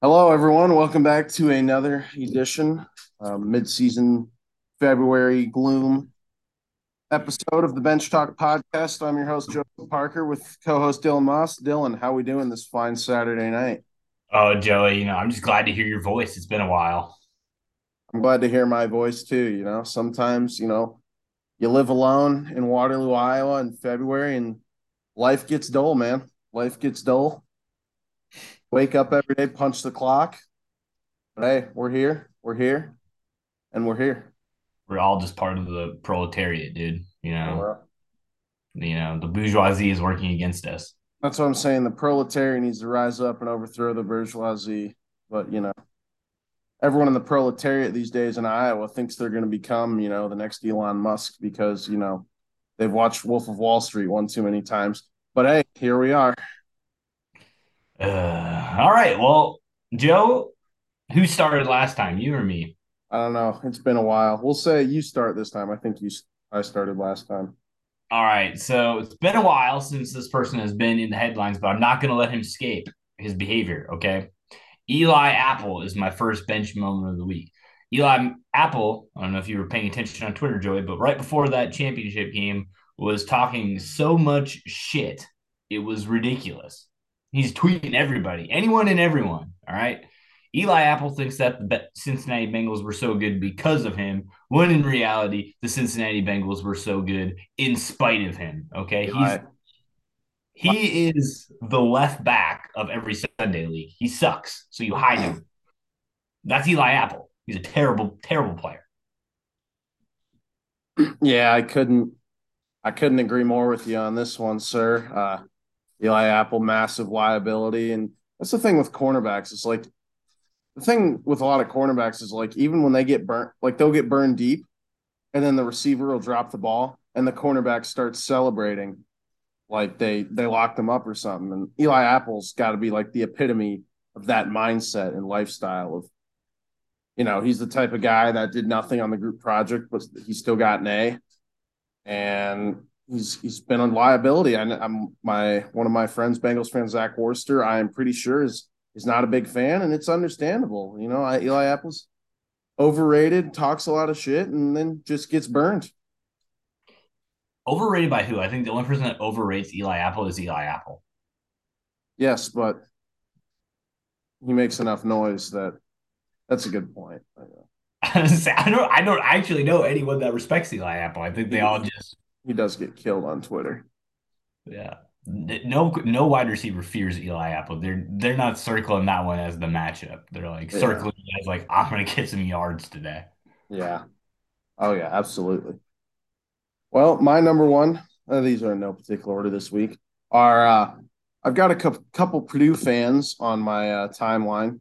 Hello, everyone. Welcome back to another edition, uh, mid-season February gloom episode of the Bench Talk podcast. I'm your host, Joe Parker, with co-host Dylan Moss. Dylan, how are we doing this fine Saturday night? Oh, Joey, you know, I'm just glad to hear your voice. It's been a while. I'm glad to hear my voice too. You know, sometimes, you know, you live alone in Waterloo, Iowa in February and life gets dull, man. Life gets dull. Wake up every day, punch the clock. But hey, we're here. We're here. And we're here. We're all just part of the proletariat, dude. You know, you know, the bourgeoisie is working against us. That's what I'm saying. The proletariat needs to rise up and overthrow the bourgeoisie. But you know, everyone in the proletariat these days in Iowa thinks they're going to become, you know, the next Elon Musk because, you know, they've watched Wolf of Wall Street one too many times. But hey, here we are. Uh, all right. Well, Joe, who started last time? You or me? I don't know. It's been a while. We'll say you start this time. I think you I started last time. All right. So it's been a while since this person has been in the headlines, but I'm not going to let him escape his behavior. Okay. Eli Apple is my first bench moment of the week. Eli Apple, I don't know if you were paying attention on Twitter, Joey, but right before that championship game was talking so much shit. It was ridiculous. He's tweeting everybody, anyone and everyone. All right. Eli Apple thinks that the Cincinnati Bengals were so good because of him, when in reality, the Cincinnati Bengals were so good in spite of him. Okay. He's he is the left back of every Sunday league. He sucks. So you hide him. That's Eli Apple. He's a terrible, terrible player. Yeah, I couldn't I couldn't agree more with you on this one, sir. Uh Eli Apple, massive liability. And that's the thing with cornerbacks. It's like the thing with a lot of cornerbacks is like even when they get burnt, like they'll get burned deep, and then the receiver will drop the ball, and the cornerback starts celebrating like they they locked them up or something. And Eli Apple's got to be like the epitome of that mindset and lifestyle of, you know, he's the type of guy that did nothing on the group project, but he still got an A, and he's he's been on liability. I, am my one of my friends, Bengals fan Zach Worster. I am pretty sure is is not a big fan, and it's understandable. You know, I, Eli Apple's overrated, talks a lot of shit, and then just gets burned. Overrated by who? I think the only person that overrates Eli Apple is Eli Apple. Yes, but he makes enough noise that that's a good point. I don't. I don't actually know anyone that respects Eli Apple. I think they all just he does get killed on Twitter. Yeah. No, no wide receiver fears Eli Apple. They're they're not circling that one as the matchup. They're like yeah. circling as like I'm gonna get some yards today. Yeah. Oh yeah, absolutely. Well, my number one. Uh, these are in no particular order this week. Are uh, I've got a couple, couple Purdue fans on my uh, timeline.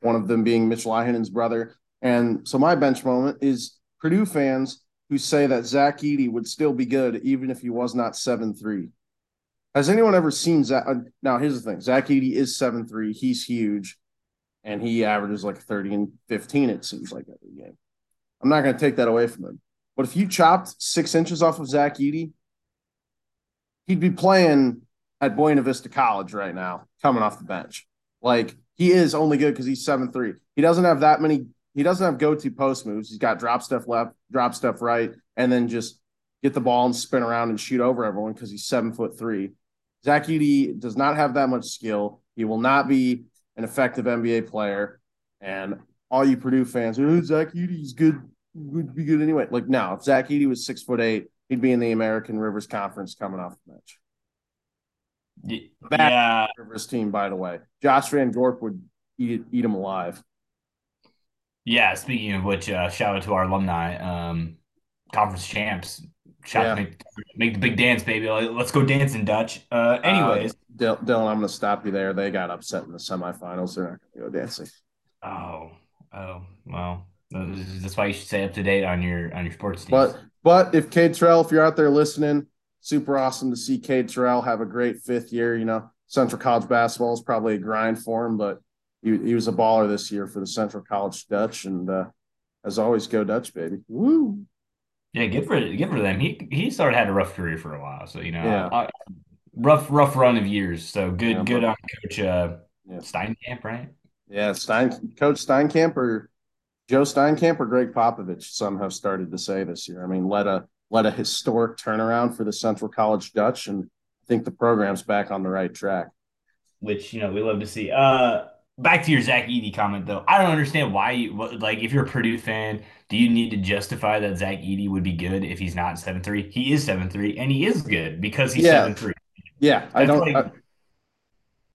One of them being Mitch Lyhanen's brother, and so my bench moment is Purdue fans who say that Zach Edey would still be good even if he was not seven three. Has anyone ever seen Zach? Uh, now, here's the thing: Zach Edey is seven three. He's huge, and he averages like thirty and fifteen. It seems like every game. I'm not going to take that away from him. But if you chopped six inches off of Zach Edey, he'd be playing at Buena Vista College right now, coming off the bench. Like he is only good because he's seven three. He doesn't have that many he doesn't have go-to post moves. He's got drop stuff left, drop stuff right, and then just get the ball and spin around and shoot over everyone because he's seven foot three. Zach Edey does not have that much skill. He will not be an effective NBA player. And all you Purdue fans, oh, Zach Edey's good, would be good anyway. Like, now, if Zach Edey was six foot eight, he'd be in the American Rivers Conference coming off the bench. Yeah. Rivers team, by the way. Josh Van Gorp would eat, eat him alive. Yeah, speaking of which, uh, shout out to our alumni, um, conference champs. Shout yeah. make, make, the big dance, baby. Let's go dancing, Dutch. Uh, anyways, uh, Dylan, I'm going to stop you there. They got upset in the semifinals. They're not going to go dancing. Oh, oh, well, that's why you should stay up to date on your on your sports teams. But but if Cade Terrell, if you're out there listening, super awesome to see Cade Terrell have a great fifth year. You know, Central College basketball is probably a grind for him, but he, he was a baller this year for the Central College Dutch, and uh, as always, go Dutch, baby! Woo! Yeah, good for good for them. He he started had a rough career for a while, so you know, yeah. uh, rough rough run of years. So good yeah, good on Coach uh, yeah. Steinkamp, right? Yeah, Stein, Coach Steinkamp or Joe Steinkamp or Gregg Popovich. Some have started to say this year. I mean, let a let a historic turnaround for the Central College Dutch, and I think the program's back on the right track. Which you know we love to see. Uh, back to your Zach Edey comment though. I don't understand why you like if you're a Purdue fan, do you need to justify that Zach Edey would be good if he's not seven three? He is seven three, and he is good because he's seven yeah. three. Yeah, I don't. Like, I,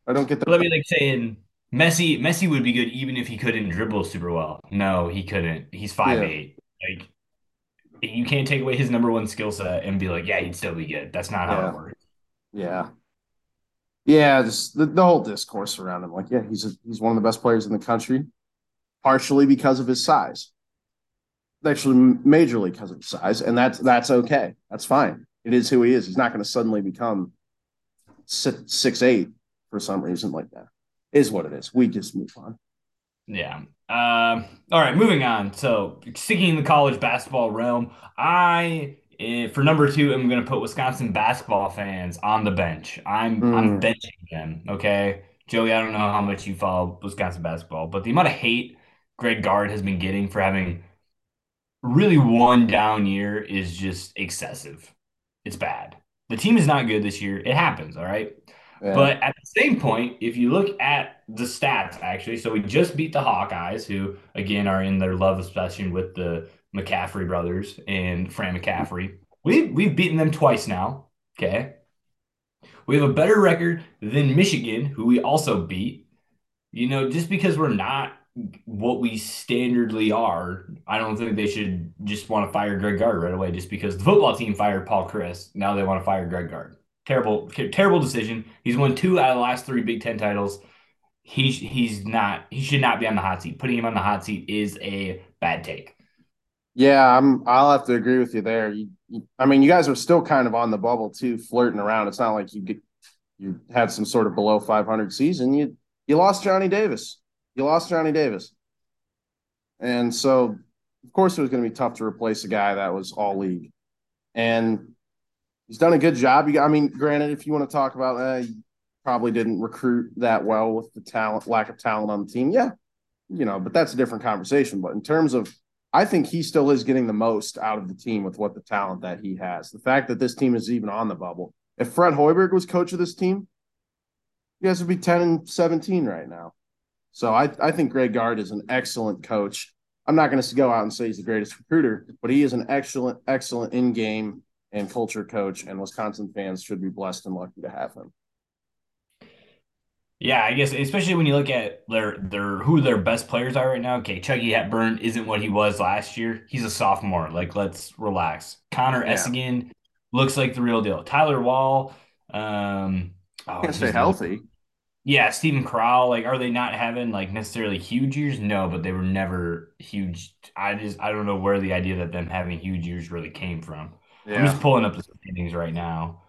I, don't get the. Let me like saying Messi. Messi would be good even if he couldn't dribble super well. No, he couldn't. He's five yeah. eight. Like you can't take away his number one skill set and be like, yeah, he'd still be good. That's not yeah. how it works. Yeah. Yeah, just the, the whole discourse around him. Like, yeah, he's a, he's one of the best players in the country, partially because of his size. Actually, majorly because of his size, and that's that's okay. That's fine. It is who he is. He's not going to suddenly become six, six eight for some reason like that. Is what it is. We just move on. Yeah. Uh, all right, moving on. So, sticking in the college basketball realm, I eh, for number two, I'm going to put Wisconsin basketball fans on the bench. I'm mm. I'm benching them. Okay, Joey. I don't know how much you follow Wisconsin basketball, but the amount of hate Greg Gard has been getting for having really one down year is just excessive. It's bad. The team is not good this year. It happens. All right. But at the same point, if you look at the stats, actually, so we just beat the Hawkeyes, who again are in their love obsession with the McCaffery brothers and Fran McCaffery. We we've beaten them twice now. Okay. We have a better record than Michigan, who we also beat. You know, just because we're not what we standardly are, I don't think they should just want to fire Greg Gard right away just because the football team fired Paul Chryst. Now they want to fire Greg Gard. Terrible, terrible decision. He's won two out of the last three Big Ten titles. He's he's not. He should not be on the hot seat. Putting him on the hot seat is a bad take. Yeah, I'm. I'll have to agree with you there. You, you, I mean, you guys are still kind of on the bubble too, flirting around. It's not like you get you had some sort of below 500 season. You you lost Johnny Davis. You lost Johnny Davis, and so of course it was going to be tough to replace a guy that was all league. And he's done a good job. I mean, granted, if you want to talk about uh, he probably didn't recruit that well with the talent, lack of talent on the team. Yeah, you know, but that's a different conversation. But in terms of, I think he still is getting the most out of the team with what the talent that he has. The fact that this team is even on the bubble. If Fred Hoiberg was coach of this team, you guys would be 10 and 17 right now. So I, I think Greg Gard is an excellent coach. I'm not going to go out and say he's the greatest recruiter, but he is an excellent, excellent in game and culture coach, and Wisconsin fans should be blessed and lucky to have him. Yeah, I guess especially when you look at their their who their best players are right now. Okay, Chucky Hepburn isn't what he was last year. He's a sophomore. Like, let's relax. Connor yeah. Looks like the real deal. Tyler Wahl, um, oh, can't stay healthy. Yeah, Steven Crowl. Like, are they not having like necessarily huge years? No, but they were never huge. I just I don't know where the idea that them having huge years really came from. Yeah. I'm just pulling up the standings right now.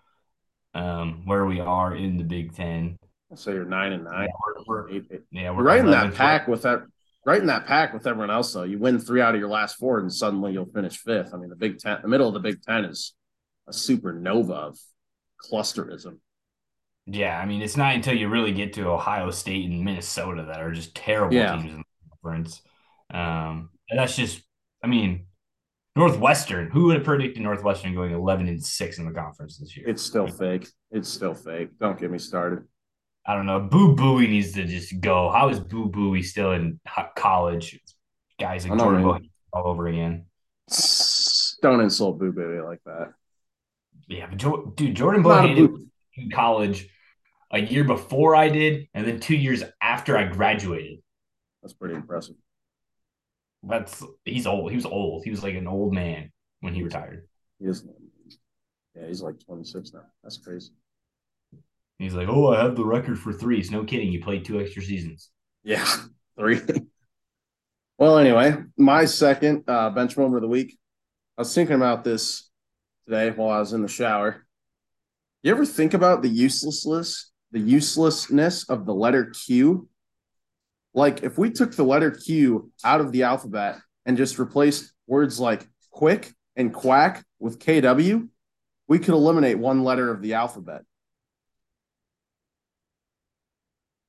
Um, where we are in the Big Ten. So you're nine and nine. Yeah, we're, eight, eight. Yeah, we're right in that pack with that. Right in that pack with everyone else, though. You win three out of your last four, and suddenly you'll finish fifth. I mean, the Big Ten, the middle of the Big Ten is a supernova of clusterism. Yeah, I mean, it's not until you really get to Ohio State and Minnesota that are just terrible yeah. teams in the conference. Um, and that's just, I mean, Northwestern. Who would have predicted Northwestern going 11 and 6 in the conference this year? It's still fake. It's still fake. Don't get me started. I don't know. Boo Buie needs to just go. How is Boo Buie still in college? Guys like Jordan Boy all over again. Don't insult Boo Buie like that. Yeah, but dude, Jordan Bohannon in college a year before I did, and then two years after I graduated. That's pretty impressive. That's he's old. He was old. He was like an old man when he retired. He is. Yeah, he's like 26 now. That's crazy. He's like, oh, I have the record for threes. No kidding. You played two extra seasons. Yeah, three. well, anyway, my second uh, bench moment of the week. I was thinking about this today while I was in the shower. You ever think about the uselessness, the uselessness of the letter Q like if we took the letter Q out of the alphabet and just replaced words like quick and quack with KW, we could eliminate one letter of the alphabet.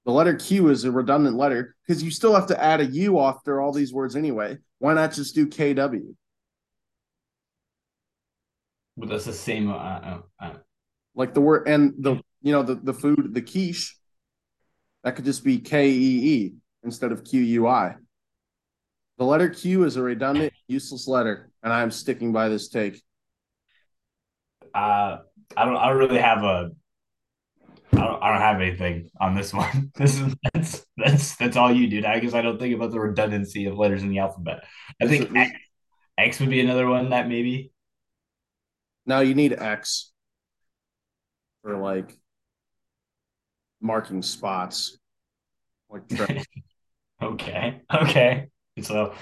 The letter Q is a redundant letter because you still have to add a U after all these words anyway. Why not just do KW? But that's the same. Uh, uh, uh, Like the word and the you know the the food the quiche that could just be K E E instead of Q U I. The letter Q is a redundant, useless letter, and I'm sticking by this take. uh, I don't. I don't really have a. I don't, I don't have anything on this one. This is that's that's that's all you, dude. I guess I don't think about the redundancy of letters in the alphabet. I think X, X would be another one that maybe. Now you need X for like marking spots. Like tra- Okay. Okay. So,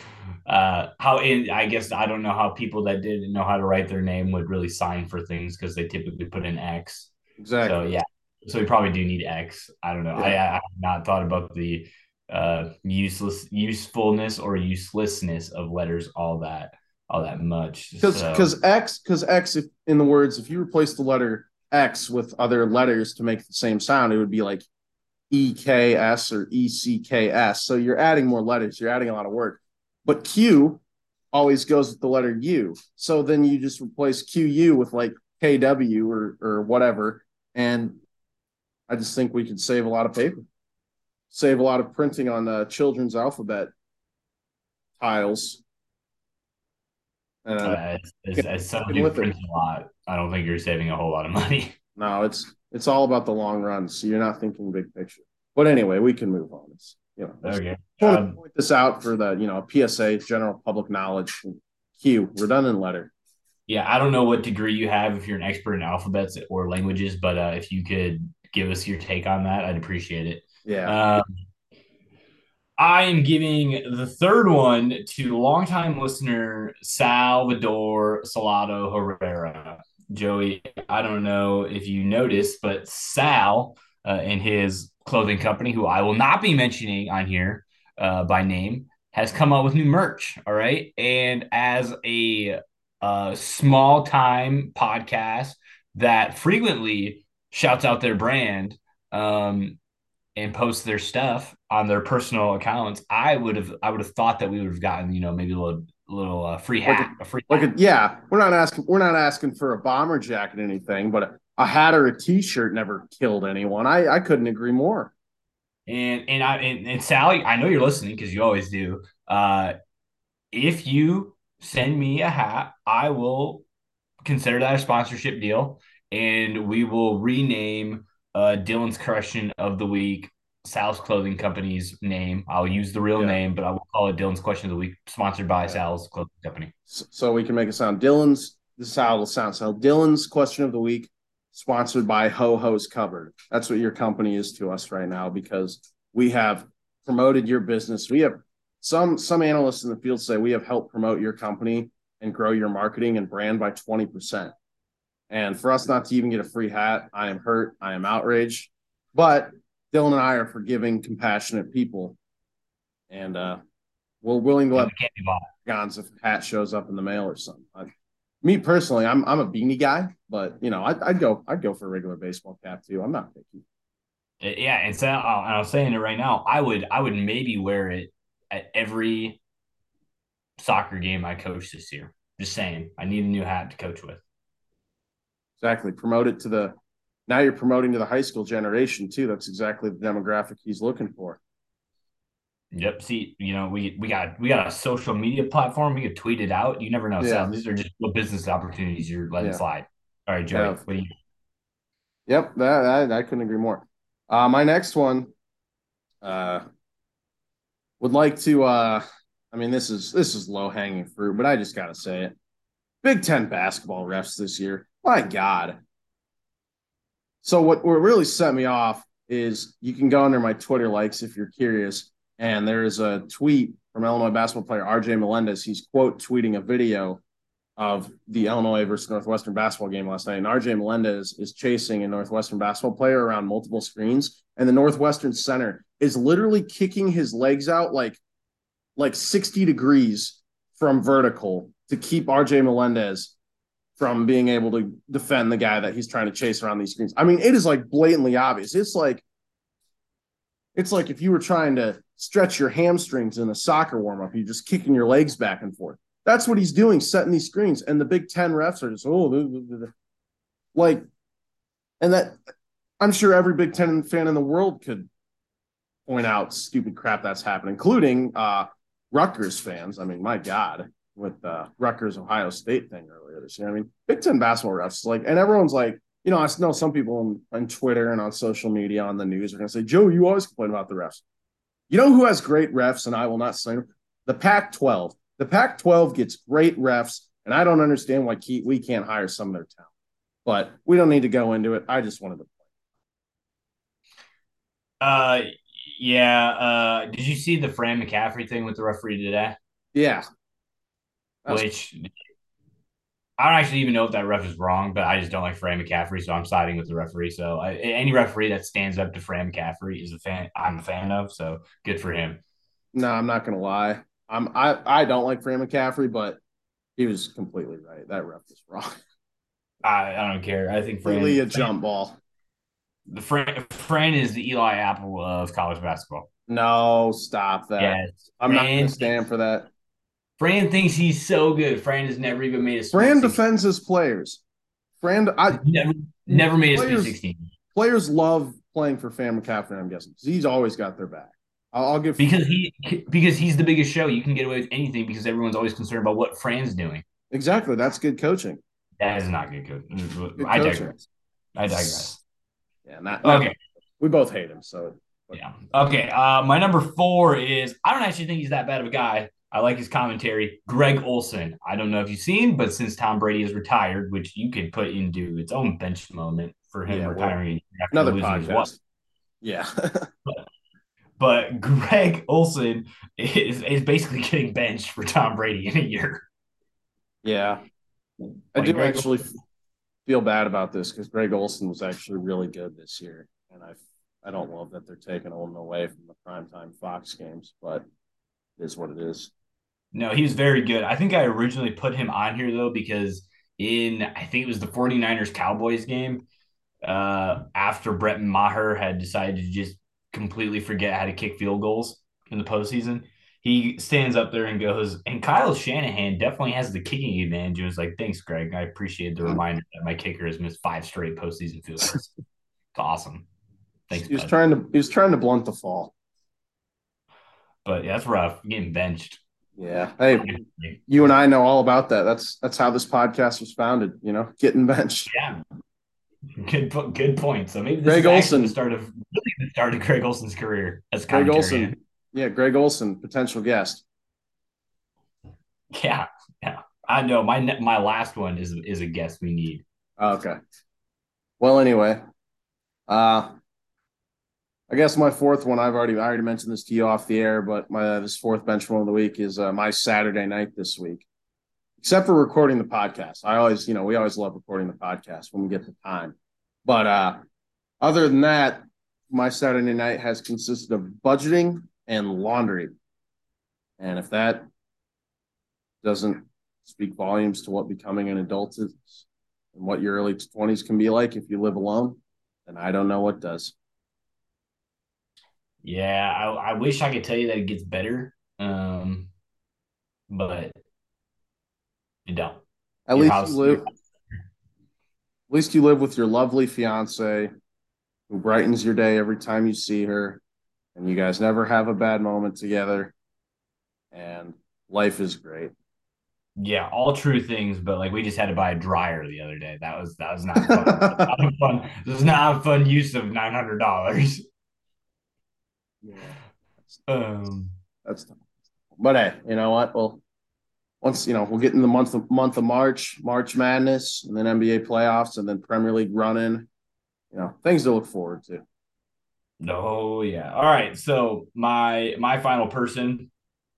uh, how in I guess I don't know how people that didn't know how to write their name would really sign for things because they typically put in X. exactly. So yeah, so we probably do need X. I don't know. I, Yeah. I have not thought about the uh useless usefulness or uselessness of letters all that all that much. Because So, because X because X if in the words if you replace the letter X with other letters to make the same sound, it would be like EKS or ECKS. So you're adding more letters, you're adding a lot of work. But Q always goes with the letter U. So then you just replace QU with like KW or or whatever. And I just think we could save a lot of paper. Save a lot of printing on the children's alphabet tiles. And uh, uh, as, as, as someone who with it. prints a lot, I don't think you're saving a whole lot of money. No, it's it's all about the long run. So you're not thinking big picture. But anyway, we can move on. It's, you know, Okay. Um, point this out for the you know PSA, general public knowledge. Q, redundant letter. yeah, I don't know what degree you have if you're an expert in alphabets or languages, but uh, if you could give us your take on that, I'd appreciate it. Yeah, Um, I am giving the third one to longtime listener Salvador Salado Herrera. Joey, I don't know if you noticed, but Sal uh, and his clothing company, who I will not be mentioning on here uh, by name, has come out with new merch. All right. And as a uh, small time podcast that frequently shouts out their brand, um, and posts their stuff on their personal accounts, I would have I would have thought that we would have gotten you know maybe a little little uh, free Like hat, a free like hat. a, yeah, we're not asking we're not asking for a bomber jacket or anything, but a, a hat or a t-shirt never killed anyone. I I couldn't agree more. and and I and, and Sally, I know you're listening because you always do. Uh, if you send me a hat, I will consider that a sponsorship deal, and we will rename uh, Dylan's question of the week. Sal's Clothing Company's name. I'll use the real Yeah. name, but I will call it Dylan's Question of the Week, sponsored by Yeah. Sal's Clothing Company. So, so we can make it sound Dylan's. This is how it'll sound. So Dylan's question of the week, sponsored by Ho Ho's Covered. That's what your company is to us right now because we have promoted your business. We have some some analysts in the field say we have helped promote your company and grow your marketing and brand by 20%. And for us not to even get a free hat, I am hurt. I am outraged. But Dylan and I are forgiving, compassionate people. And uh, we're willing to let It can't be guns if a hat shows up in the mail or something. I, me personally, I'm I'm a beanie guy, but you know, I'd, I'd go I'd go for a regular baseball cap too. I'm not picky. Yeah, and so uh, I was saying it right now. I would I would maybe wear it at every soccer game I coach this year. Just saying, I need a new hat to coach with. Exactly. Promote it to the now you're promoting to the high school generation too. That's exactly the demographic he's looking for. Yep. See, you know, we we got we got a social media platform. We could tweet it out. You never know. Yeah. Sal. These are just business opportunities you're letting Yeah. slide. All right, Joey. Yeah. You? Yep, that, that I couldn't agree more. Uh, my next one uh, would like to. Uh, I mean, this is this is low hanging fruit, but I just got to say it. Big Ten basketball refs this year. My God. So what what really set me off is you can go under my Twitter likes if you're curious, and there is a tweet from Illinois basketball player RJ Melendez. He's quote tweeting a video of the Illinois versus Northwestern basketball game last night. And RJ Melendez is chasing a Northwestern basketball player around multiple screens, and the Northwestern center is literally kicking his legs out like like 60 degrees from vertical to keep RJ Melendez from being able to defend the guy that he's trying to chase around these screens. I mean, it is like blatantly obvious. It's like It's like if you were trying to stretch your hamstrings in a soccer warm up, you're just kicking your legs back and forth. That's what he's doing, setting these screens. And the Big Ten refs are just, oh, like, and that I'm sure every Big Ten fan in the world could point out stupid crap that's happened, including uh, Rutgers fans. I mean, my God, with the Rutgers Ohio State thing earlier this year. I mean, Big Ten basketball refs, like, and everyone's like, you know, I know some people on, on Twitter and on social media on the news are going to say, Joe, you always complain about the refs. You know who has great refs, and I will not say the Pac 12. The Pac 12 gets great refs, and I don't understand why we can't hire some of their talent. But we don't need to go into it. I just wanted to. Uh, yeah. Uh, did you see the Fran McCaffery thing with the referee today? Yeah. That's Which I don't actually even know if that ref is wrong, but I just don't like Fran McCaffery, so I'm siding with the referee. So I, any referee that stands up to Fran McCaffery is a fan. I'm a fan of. So good for him. No, I'm not gonna lie. I'm I I don't like Fran McCaffery, but he was completely right. That ref was wrong. I, I don't care. I think Fran a jump ball. The Fran, Fran is the Eli Apple of college basketball. No, stop that. Yes, I'm Fran, not to stand for that. Fran thinks he's so good. Fran has never even made a. Fran defends his players. Fran, I never never made players, a Sweet Sixteen. Players love playing for Fran McCaffery. I'm guessing he's always got their back. I'll, I'll give because he because he's the biggest show. You can get away with anything because everyone's always concerned about what Fran's doing. Exactly, that's good coaching. That is not good coaching. Good I coaching. digress. I digress. Yeah, not, not okay. We both hate him, so yeah. Okay. Uh, my number four is I don't actually think he's that bad of a guy. I like his commentary. Greg Olsen, I don't know if you've seen, but since Tom Brady is retired, which you could put into its own bench moment for him yeah, retiring another podcast. Yeah. but, but Greg Olsen is, is basically getting benched for Tom Brady in a year. Yeah. I do Greg actually Olsen. feel bad about this because Greg Olsen was actually really good this year. And I I don't love that they're taking Olsen away from the primetime Fox games, but is what it is. No, he was very good. I think I originally put him on here though because in I think it was the 49ers Cowboys game, uh, after Brett Maher had decided to just completely forget how to kick field goals in the postseason, he stands up there and goes, and Kyle Shanahan definitely has the kicking advantage. And was like, thanks, Greg. I appreciate the reminder that my kicker has missed five straight postseason field goals. it's awesome. Thanks. He was bud. trying to he was trying to blunt the fall. But yeah, that's rough. Getting benched. Yeah. Hey, you and I know all about that. That's that's how this podcast was founded. You know, getting benched. Yeah. Good good point. So maybe this Greg is Olsen the start of really the start of Greg Olsen's career as Greg Olsen. Yeah, Greg Olsen, potential guest. Yeah, yeah. I know my my last one is is a guest we need. Okay. Well, anyway, uh, I guess my fourth one I've already I already mentioned this to you off the air, but my uh, this fourth bench one of the week is uh, my Saturday night this week. Except for recording the podcast, I always you know we always love recording the podcast when we get the time. But uh, other than that, my Saturday night has consisted of budgeting and laundry, and if that doesn't speak volumes to what becoming an adult is and what your early twenties can be like if you live alone, then I don't know what does. Yeah, I, I wish I could tell you that it gets better, um, but you don't. At your least house, you live. At least you live with your lovely fiance, who brightens your day every time you see her, and you guys never have a bad moment together, and life is great. Yeah, all true things, but like we just had to buy a dryer the other day. That was that was not fun. not fun. This is not a fun use of nine hundred dollars. Yeah. Um, that's but hey, you know what? Well, once you know, we'll get in the month of month of March, March Madness, and then NBA playoffs, and then Premier League running. You know, things to look forward to. No, yeah. All right. So my my final person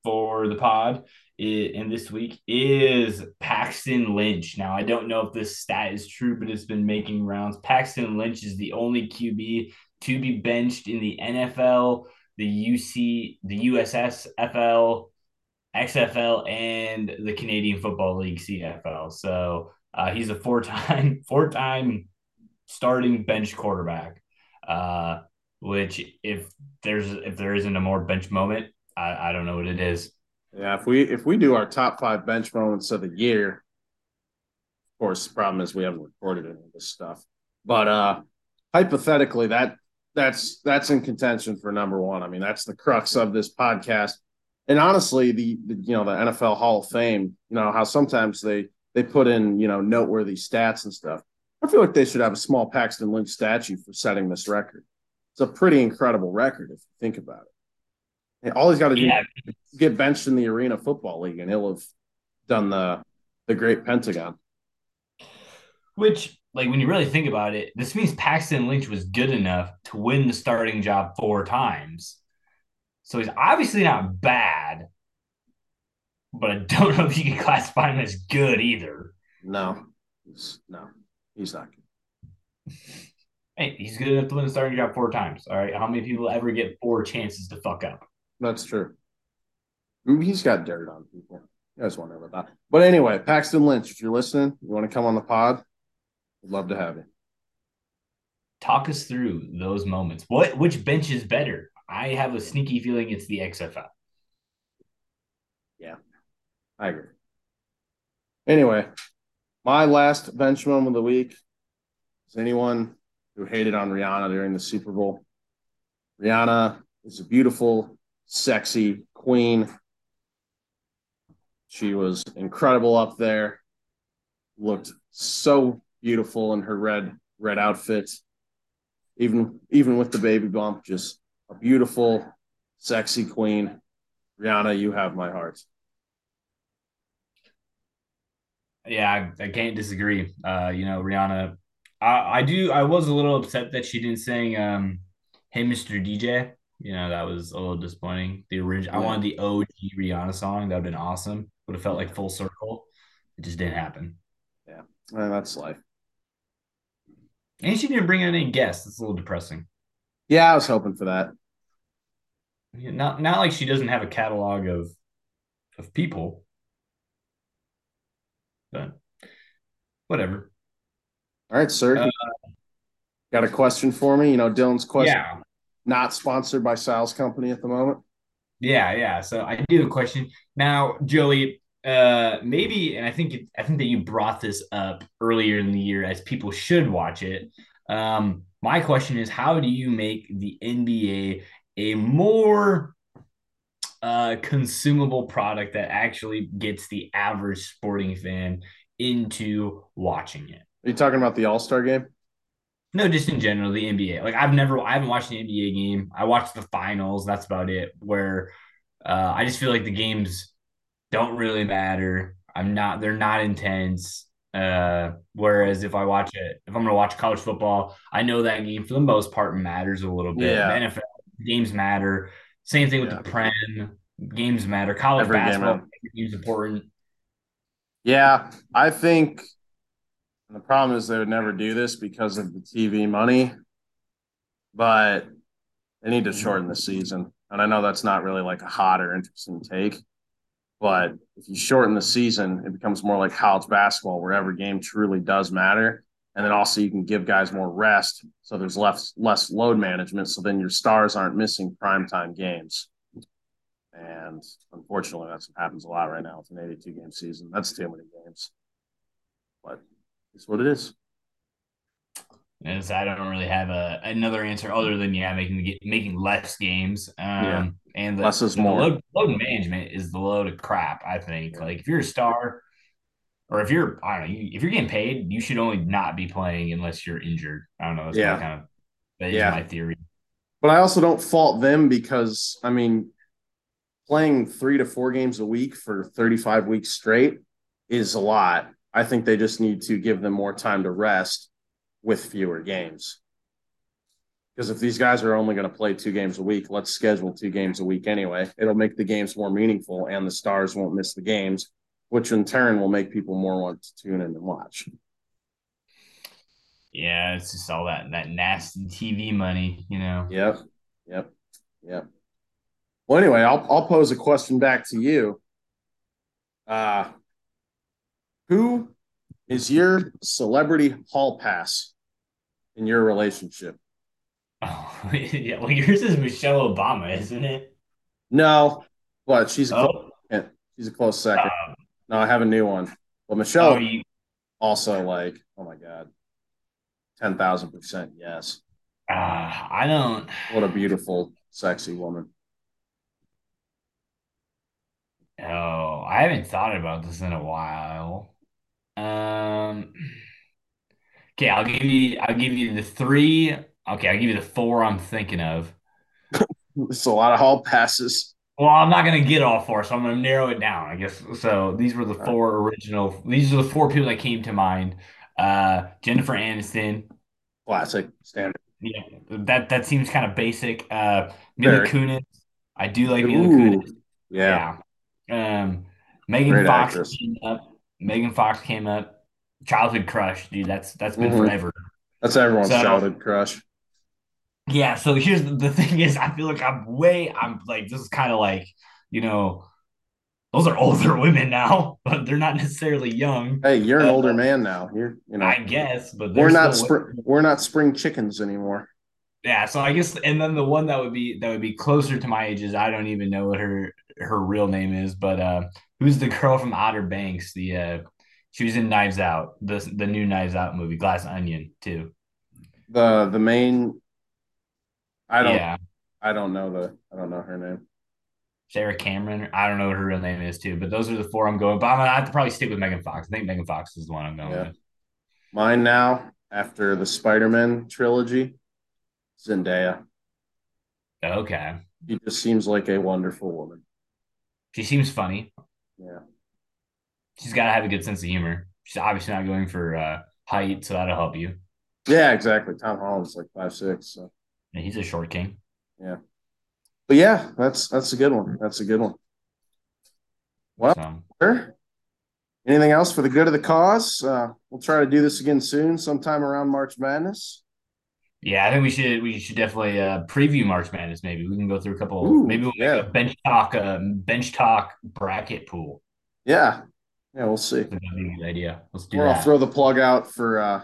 for the pod in this week is Paxton Lynch. Now I don't know if this stat is true, but it's been making rounds. Paxton Lynch is the only QB to be benched in the NFL the UC, the USFL, XFL, and the Canadian Football League CFL. So uh, he's a four-time, four-time starting bench quarterback. Uh, which if there's if there isn't a more bench moment, I, I don't know what it is. Yeah, if we if we do our top five bench moments of the year, of course, the problem is we haven't recorded any of this stuff. But uh hypothetically, that that's that's in contention for number one. I mean, that's the crux of this podcast. And honestly, the, the you know the NFL Hall of Fame, you know how sometimes they they put in you know noteworthy stats and stuff. I feel like they should have a small Paxton Lynch statue for setting this record. It's a pretty incredible record if you think about it. And all he's got to do yeah. is get benched in the Arena Football League, and he'll have done the the great Pentagon. Which, like, when you really think about it, this means Paxton Lynch was good enough to win the starting job four times. So he's obviously not bad, but I don't know if you can classify him as good either. No, no, he's not good. Hey, he's good enough to win the starting job four times. All right. How many people ever get four chances to fuck up? That's true. He's got dirt on people. You guys wonder about that. But anyway, Paxton Lynch, if you're listening, you want to come on the pod, love to have you. Talk us through those moments. What which bench is better? I have a sneaky feeling it's the XFL. Yeah, I agree. Anyway, my last bench moment of the week is anyone who hated on Rihanna during the Super Bowl. Rihanna is a beautiful, sexy queen. She was incredible up there. Looked so beautiful in her red red outfit. Even even with the baby bump, just a beautiful, sexy queen. Rihanna, you have my heart. Yeah, I, I can't disagree. Uh, you know, Rihanna, I, I do. I was a little upset that she didn't sing um, "Hey Mr. DJ." You know, that was a little disappointing. The original, yeah. I wanted the OG Rihanna song. That would have been awesome. Would have felt like full circle. It just didn't happen. Yeah, well, that's life. And she didn't bring in any guests. It's a little depressing. Yeah, I was hoping for that. Not not like she doesn't have a catalog of of people, but whatever. All right, sir. Uh, got a question for me? You know, Dylan's question. Yeah. Not sponsored by Sal's company at the moment. Yeah, yeah. So I do have a question now, Joey uh maybe and i think i think that you brought this up earlier in the year as people should watch it um my question is how do you make the nba a more uh consumable product that actually gets the average sporting fan into watching it are you talking about the all-star game no, just in general, the NBA. Like I've never, I haven't watched an NBA game. I watched the finals. That's about it. Where uh, I just feel like the games don't really matter. I'm not they're not intense. Uh, whereas if I watch it, if I'm gonna watch college football, I know that game for the most part matters a little bit. Yeah. NFL games matter. Same thing with yeah. the Prem. Games matter. College Every basketball game is important. Yeah, I think the problem is they would never do this because of the TV money, but they need to shorten the season. And I know that's not really like a hot or interesting take, but if you shorten the season, it becomes more like college basketball, where every game truly does matter. And then also you can give guys more rest, so there's less less load management. So then your stars aren't missing primetime games. And unfortunately, that's what happens a lot right now with an 82 game season. That's too many games. But it's what it is. And I don't really have a another answer other than yeah, making making less games. Um, yeah. And the, less is more. Load, load, management is the load of crap. I think. Like if you're a star, or if you're I don't know, if you're getting paid, you should only not be playing unless you're injured. I don't know. That's yeah. kind of that is yeah. my theory. But I also don't fault them because I mean, playing three to four games a week for 35 weeks straight is a lot. I think they just need to give them more time to rest with fewer games. Because if these guys are only going to play two games a week, let's schedule two games a week anyway. It'll make the games more meaningful, and the stars won't miss the games, which in turn will make people more want to tune in and watch. Yeah, it's just all that that nasty TV money, you know. Yep, yep, yep. Well, anyway, I'll I'll pose a question back to you. Uh, who is your celebrity hall pass in your relationship? Oh, yeah. Well, yours is Michelle Obama, isn't it? No, but she's a close Oh, second. She's a close second. uh, No, I have a new one. But oh, Michelle you. also like, oh my God, 10,000% yes. Uh, I don't. What a beautiful, sexy woman. Oh, I haven't thought about this in a while. Um. Okay, I'll give you. I'll give you the three. Okay, I'll give you the four I'm thinking of. It's a lot of hall passes. Well, I'm not gonna get all four, so I'm gonna narrow it down. I guess so. These were the four original. These are the four people that came to mind. Uh, Jennifer Aniston. Classic, standard. Yeah, that that seems kind of basic. Uh, Mila Very. Kunis. I do like Mila Ooh, Kunis. yeah, Yeah. Um, Megan great Fox actress. came up. Megan Fox came up. Childhood crush, dude. That's that's been hmm forever. That's everyone's So childhood crush. Yeah. So here's the, the thing is, I feel like I'm way. I'm like this is kind of like you know those are older women now, but they're not necessarily young. Hey, you're an Uh, older man now. You're, you know, I guess, but we're not spring, we're not spring chickens anymore. Yeah, so I guess, and then the one that would be that would be closer to my age is I don't even know what her her real name is, but uh, who's the girl from Outer Banks? The uh, she was in Knives Out, the the new Knives Out movie, Glass Onion too. The the main, I don't Yeah, I don't know the I don't know her name. Sarah Cameron. I don't know what her real name is too, but those are the four I'm going. But I'm gonna have to probably stick with Megan Fox. I think Megan Fox is the one I'm going Yeah, with. mine now after the Spider-Man trilogy, Zendaya. Okay, She just seems like a wonderful woman. she seems funny. Yeah, She's got to have a good sense of humor. She's obviously not going for uh, height, so that'll help you. yeah, exactly. Tom Holland's like five six. So And he's a short king. yeah, but yeah, that's that's a good one. That's a good one. Well, So. sure. Anything else for the good of the cause? Uh, we'll try to do this again soon, sometime around March Madness. Yeah, I think we should we should definitely uh, preview March Madness. Maybe we can go through a couple. Ooh, Maybe we'll make yeah, a bench talk uh, bench talk bracket pool. yeah, yeah. We'll see. That'd be a good idea. Let's do Or I'll throw the plug out for uh,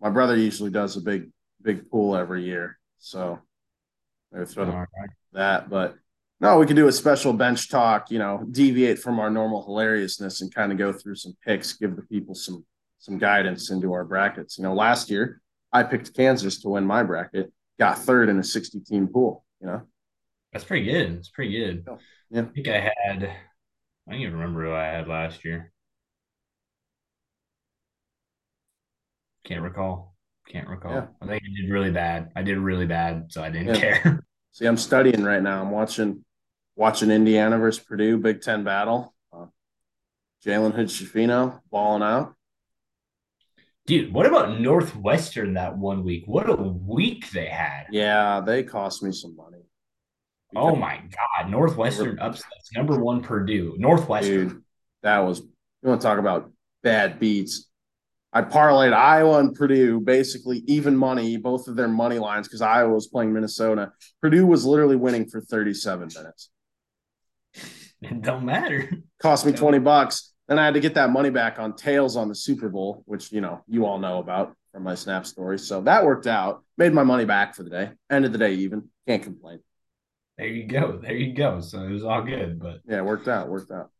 my brother. Usually does a big big pool every year, so maybe throw the All right. that. But no, we could do a special bench talk. You know, deviate from our normal hilariousness and kind of go through some picks, give the people some some guidance into our brackets. You know, last year I picked Kansas to win my bracket, got third in a 60 team pool. You know, That's pretty good. It's pretty good. yeah, I think I had. I don't even remember who I had last year. Can't recall. Can't yeah, recall. I think I did really bad. I did really bad, so I didn't yeah. care. See, I'm studying right now. I'm watching watching Indiana versus Purdue Big Ten battle. Uh, Jalen Hood-Schifino balling out. Dude, what about Northwestern that one week? What a week they had. Yeah, they cost me some money Oh my God. Northwestern upsets. Number one Purdue. Northwestern. dude, that was you want to talk about bad beats. I parlayed Iowa and Purdue basically even money, both of their money lines because Iowa was playing Minnesota. Purdue was literally winning for 37 minutes. It don't matter. Cost me 20 bucks. Then I had to get that money back on tails on the Super Bowl, which you know you all know about from my snap story. So that worked out. Made my money back for the day. End of the day, even can't complain. There you go. There you go. So it was all good. But Yeah, worked out. Worked out.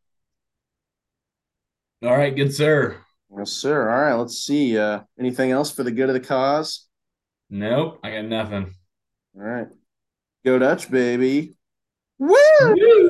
all right, good sir. Yes, sir. All right, let's see. Uh, anything else for the good of the cause? Nope, I got nothing. All right, go Dutch, baby. Woo! Woo!